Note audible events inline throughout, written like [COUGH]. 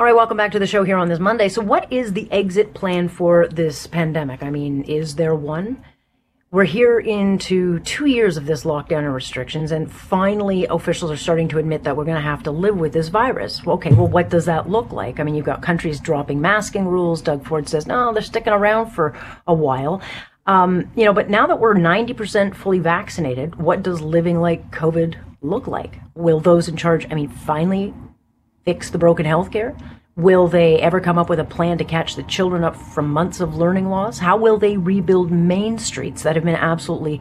All right, welcome back to the show here on this Monday. So, what is the exit plan for this pandemic? I mean, is there one? We're here into two years of this lockdown and restrictions, and finally, officials are starting to admit that we're going to have to live with this virus. Okay, well, what does that look like? I mean, you've got countries dropping masking rules. Doug Ford says, no, they're sticking around for a while. Um, you know, but now that we're 90% fully vaccinated, what does living like COVID look like? Will those in charge, I mean, finally fix the broken healthcare? Will they ever come up with a plan to catch the children up from months of learning loss? How will they rebuild main streets that have been absolutely,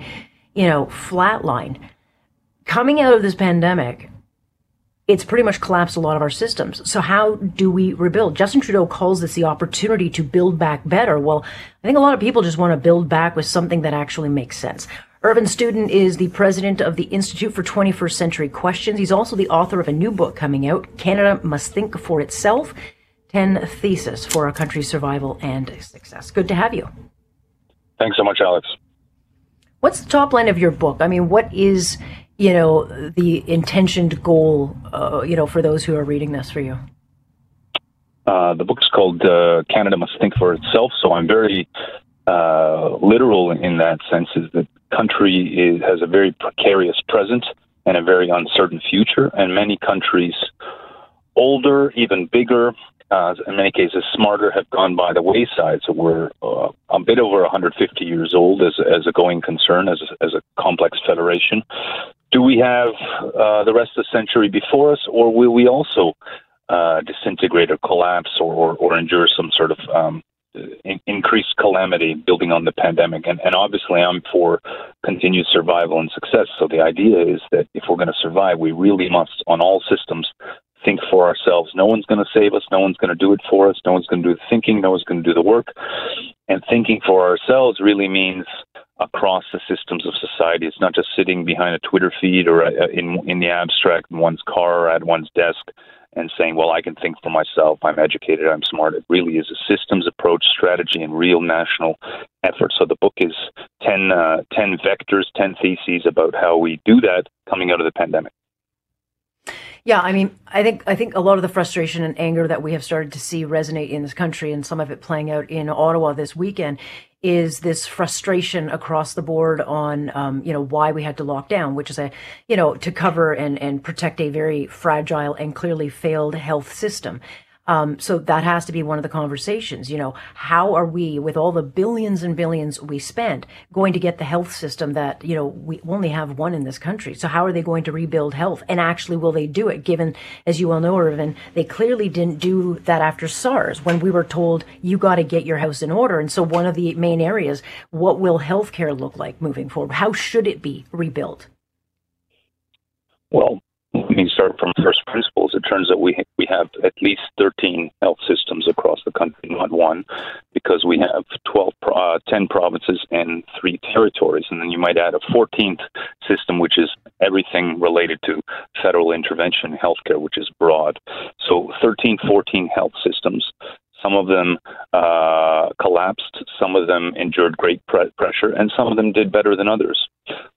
you know, flatlined? Coming out of this pandemic, it's pretty much collapsed a lot of our systems. So how do we rebuild? Justin Trudeau calls this the opportunity to build back better. Well, I think a lot of people just want to build back with something that actually makes sense. Irvin Studin is the president of the Institute for 21st Century Questions. He's also the author of a new book coming out, Canada Must Think for Itself 10 Theses for a Country's Survival and Success. Good to have you. Thanks so much, Alex. What's the top line of your book? I mean, what is, you know, the intentioned goal, uh, you know, for those who are reading this for you? Uh, the book is called uh, Canada Must Think for Itself, so I'm very uh, literal in that sense is that country is, has a very precarious present and a very uncertain future, and many countries, older, even bigger, uh, in many cases smarter, have gone by the wayside. So we're uh, a bit over 150 years old as, as a going concern, as a, as a complex federation. Do we have uh, the rest of the century before us, or will we also uh, disintegrate or collapse or, or, or endure some sort of um, in, increased calamity building on the pandemic. And, and obviously, I'm for continued survival and success. So the idea is that if we're going to survive, we really must, on all systems, think for ourselves. No one's going to save us. No one's going to do it for us. No one's going to do the thinking. No one's going to do the work. And thinking for ourselves really means across the systems of society. It's not just sitting behind a Twitter feed or uh, in in the abstract in one's car or at one's desk and saying, well, I can think for myself, I'm educated, I'm smart. It really is a systems approach, strategy, and real national effort. So the book is 10, uh, 10 vectors, 10 theses about how we do that coming out of the pandemic. Yeah, I mean, I think I think a lot of the frustration and anger that we have started to see resonate in this country, and some of it playing out in Ottawa this weekend, is this frustration across the board on, um, you know, why we had to lock down, which is a, you know, to cover and, and protect a very fragile and clearly failed health system. Um, so that has to be one of the conversations. You know, how are we, with all the billions and billions we spent, going to get the health system that, you know, we only have one in this country? So how are they going to rebuild health? And actually, will they do it? Given, as you well know, Irvin, they clearly didn't do that after SARS when we were told you got to get your house in order. And so one of the main areas, what will healthcare look like moving forward? How should it be rebuilt? Well, let me start from first principles. It turns out we we have at least 13 health systems across the country, not one, because we have 12, uh, 10 provinces and three territories, and then you might add a 14th system, which is everything related to federal intervention healthcare, which is broad. So 13, 14 health systems. Some of them uh, collapsed, some of them endured great pre- pressure, and some of them did better than others.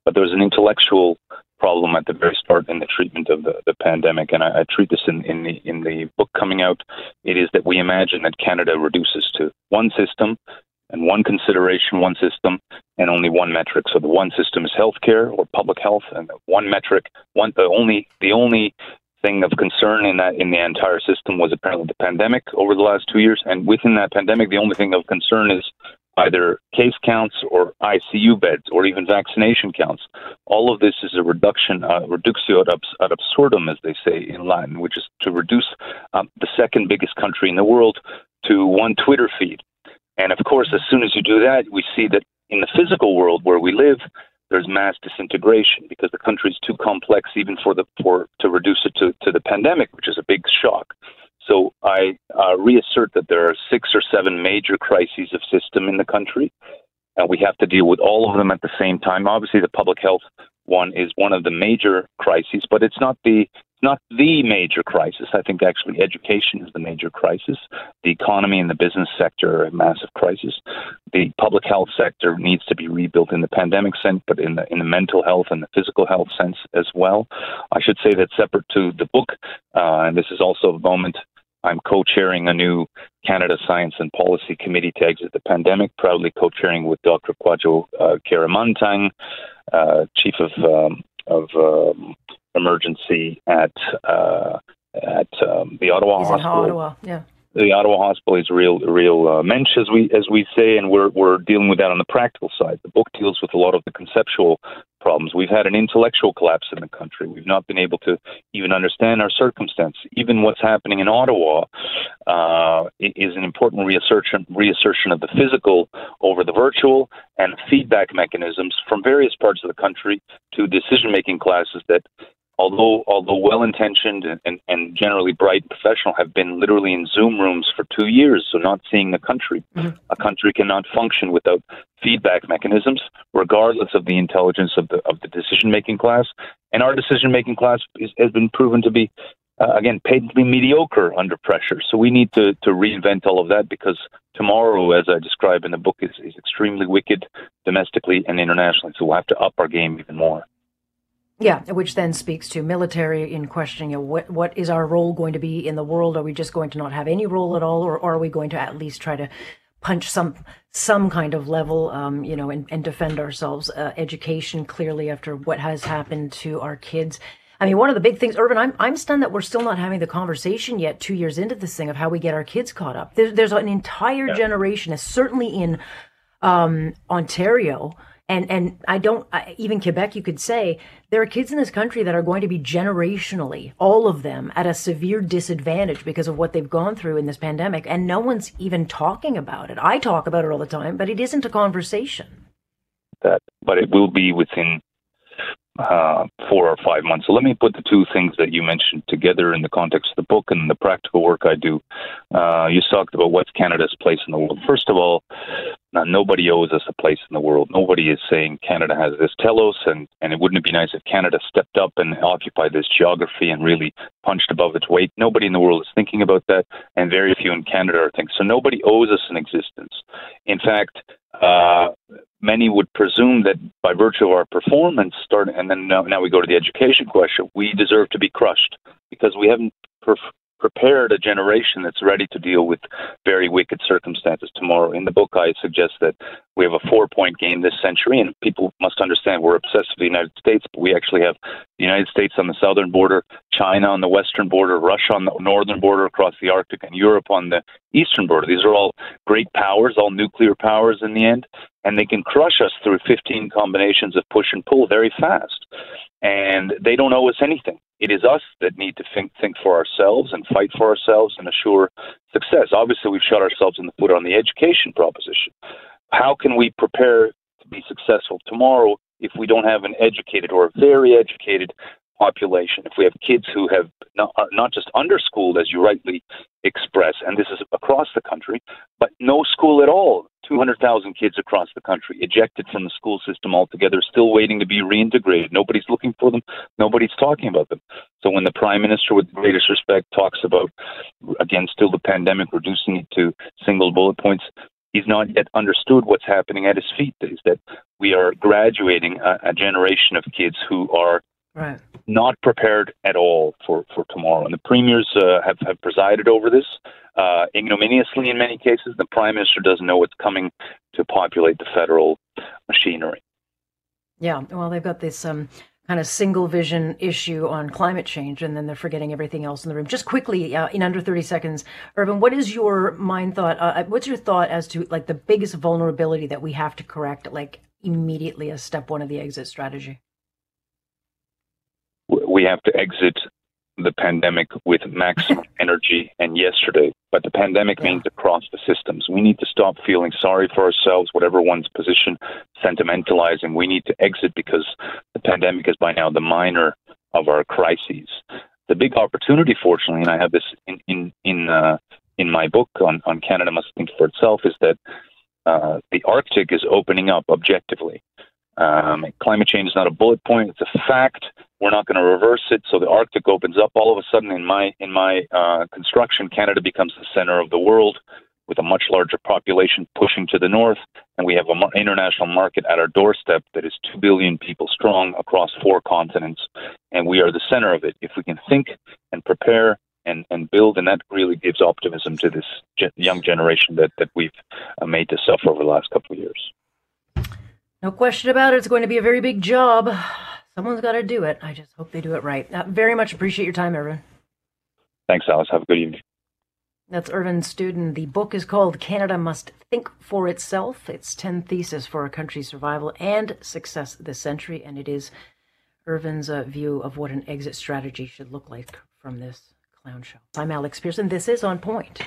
But there was an intellectual problem at the very start in the treatment of the, the pandemic, and I, I treat this in, in the in the book coming out. It is that we imagine that Canada reduces to one system and one consideration, one system, and only one metric. So the one system is healthcare or public health, and one metric, one the only the only thing of concern in that in the entire system was apparently the pandemic over the last two years. And within that pandemic, the only thing of concern is either case counts or ICU beds or even vaccination counts. All of this is a reduction, uh, reductio ad, ad absurdum, as they say in Latin, which is to reduce um, the second biggest country in the world to one Twitter feed. And of course, as soon as you do that, we see that in the physical world where we live, there's mass disintegration because the country is too complex even for the for to reduce it to, to the pandemic, which is a big shock. So I uh, reassert that there are six or seven major crises of system in the country, and we have to deal with all of them at the same time. Obviously, the public health one is one of the major crises, but it's not the not the major crisis. I think actually education is the major crisis. The economy and the business sector are a massive crisis. The public health sector needs to be rebuilt in the pandemic sense, but in the in the mental health and the physical health sense as well. I should say that separate to the book, uh, and this is also a moment I'm co-chairing a new Canada Science and Policy Committee to exit the pandemic, proudly co-chairing with Dr. Kwadwo uh, Kyeremanteng, uh, Chief of um, of um, Emergency at uh, at um, the Ottawa He's Hospital. Ottawa, yeah the Ottawa Hospital is real, real uh, mensch, as we as we say, and we're we're dealing with that on the practical side. The book deals with a lot of the conceptual problems. We've had an intellectual collapse in the country. We've not been able to even understand our circumstance. Even what's happening in Ottawa uh, is an important reassertion reassertion of the physical over the virtual and feedback mechanisms from various parts of the country to decision making classes that although although well intentioned and, and, generally bright and professional, have been literally in Zoom rooms for two years, so not seeing the country. Mm-hmm. A country cannot function without feedback mechanisms, regardless of the intelligence of the of the decision making class. And our decision making class is, has been proven to be. Uh, again, patently mediocre under pressure. So we need to, to reinvent all of that because tomorrow, as I describe in the book, is, is extremely wicked domestically and internationally. So we'll have to up our game even more. Yeah, which then speaks to military in questioning you know, what what is our role going to be in the world? Are we just going to not have any role at all, or, or are we going to at least try to punch some some kind of level, um, you know, and, and defend ourselves? Uh, education, clearly, after what has happened to our kids. I mean, one of the big things, Irvin, I'm I'm stunned that we're still not having the conversation yet, two years into this thing, of how we get our kids caught up. There, there's an entire yeah. generation, certainly in um, Ontario and and I don't I, even Quebec. You could say there are kids in this country that are going to be generationally, all of them, at a severe disadvantage because of what they've gone through in this pandemic, and no one's even talking about it. I talk about it all the time, but it isn't a conversation. That, but it will be within uh, four or five months. So let me put the two things that you mentioned together in the context of the book and the practical work I do. Uh, you talked about what's Canada's place in the world. First of all, now, nobody owes us a place in the world. Nobody is saying Canada has this telos, and, and it wouldn't be nice if Canada stepped up and occupied this geography and really punched above its weight. Nobody in the world is thinking about that, and very few in Canada are thinking. So nobody owes us an existence. In fact, uh, many would presume that by virtue of our performance, start, and then now, now we go to the education question, we deserve to be crushed because we haven't perf- prepared a generation that's ready to deal with very wicked circumstances tomorrow. In the book, I suggest that we have a four point game this century, and people must understand we're obsessed with the United States, but we actually have the United States on the southern border, China on the western border, Russia on the northern border across the Arctic, and Europe on the eastern border. These are all great powers, all nuclear powers in the end, and they can crush us through 15 combinations of push and pull very fast. And they don't owe us anything. It is us that need to think, think for ourselves and fight for ourselves and assure success. Obviously, we've shot ourselves in the foot on the education proposition. How can we prepare to be successful tomorrow if we don't have an educated or a very educated population, if we have kids who have not, are not just underschooled, as you rightly express, and this is across the country, but no school at all. 200,000 kids across the country ejected from the school system altogether, still waiting to be reintegrated. Nobody's looking for them. Nobody's talking about them. So when the prime minister, with the greatest respect, talks about, again, still the pandemic, reducing it to single bullet points, he's not yet understood what's happening at his feet. Is that we are graduating a, a generation of kids who are right. not prepared at all for, for tomorrow. And the premiers uh, have, have presided over this uh, ignominiously in many cases. The prime minister doesn't know what's coming to populate the federal machinery. Yeah, well, they've got this um, kind of single vision issue on climate change, and then they're forgetting everything else in the room. Just quickly, uh, in under 30 seconds, Irvin, what is your mind thought? Uh, what's your thought as to like the biggest vulnerability that we have to correct, like immediately as step one of the exit strategy? We have to exit the pandemic with maximum [LAUGHS] energy and yesterday. But the pandemic means across the systems. We need to stop feeling sorry for ourselves, whatever one's position, sentimentalizing. We need to exit because the pandemic is by now the minor of our crises. The big opportunity, fortunately, and I have this in in in, uh, in my book on, on Canada Must Think for Itself, is that uh, the Arctic is opening up objectively. Um, climate change is not a bullet point; it's a fact. We're not going to reverse it. So the Arctic opens up. All of a sudden, in my in my uh, construction, Canada becomes the center of the world with a much larger population pushing to the north, and we have an international market at our doorstep that is two billion people strong across four continents, and we are the center of it. If we can think and prepare and, and build, and that really gives optimism to this ge- young generation that, that we've uh, made to suffer over the last couple of years. No question about it. It's going to be a very big job. Someone's got to do it. I just hope they do it right. Uh, very much appreciate your time, Irvin. Thanks, Alice. Have a good evening. That's Irvin Studin. The book is called Canada Must Think for Itself. It's 10 Theses for a Country's Survival and Success this Century, and it is Irvin's uh, view of what an exit strategy should look like from this clown show. I'm Alex Pearson. This is On Point.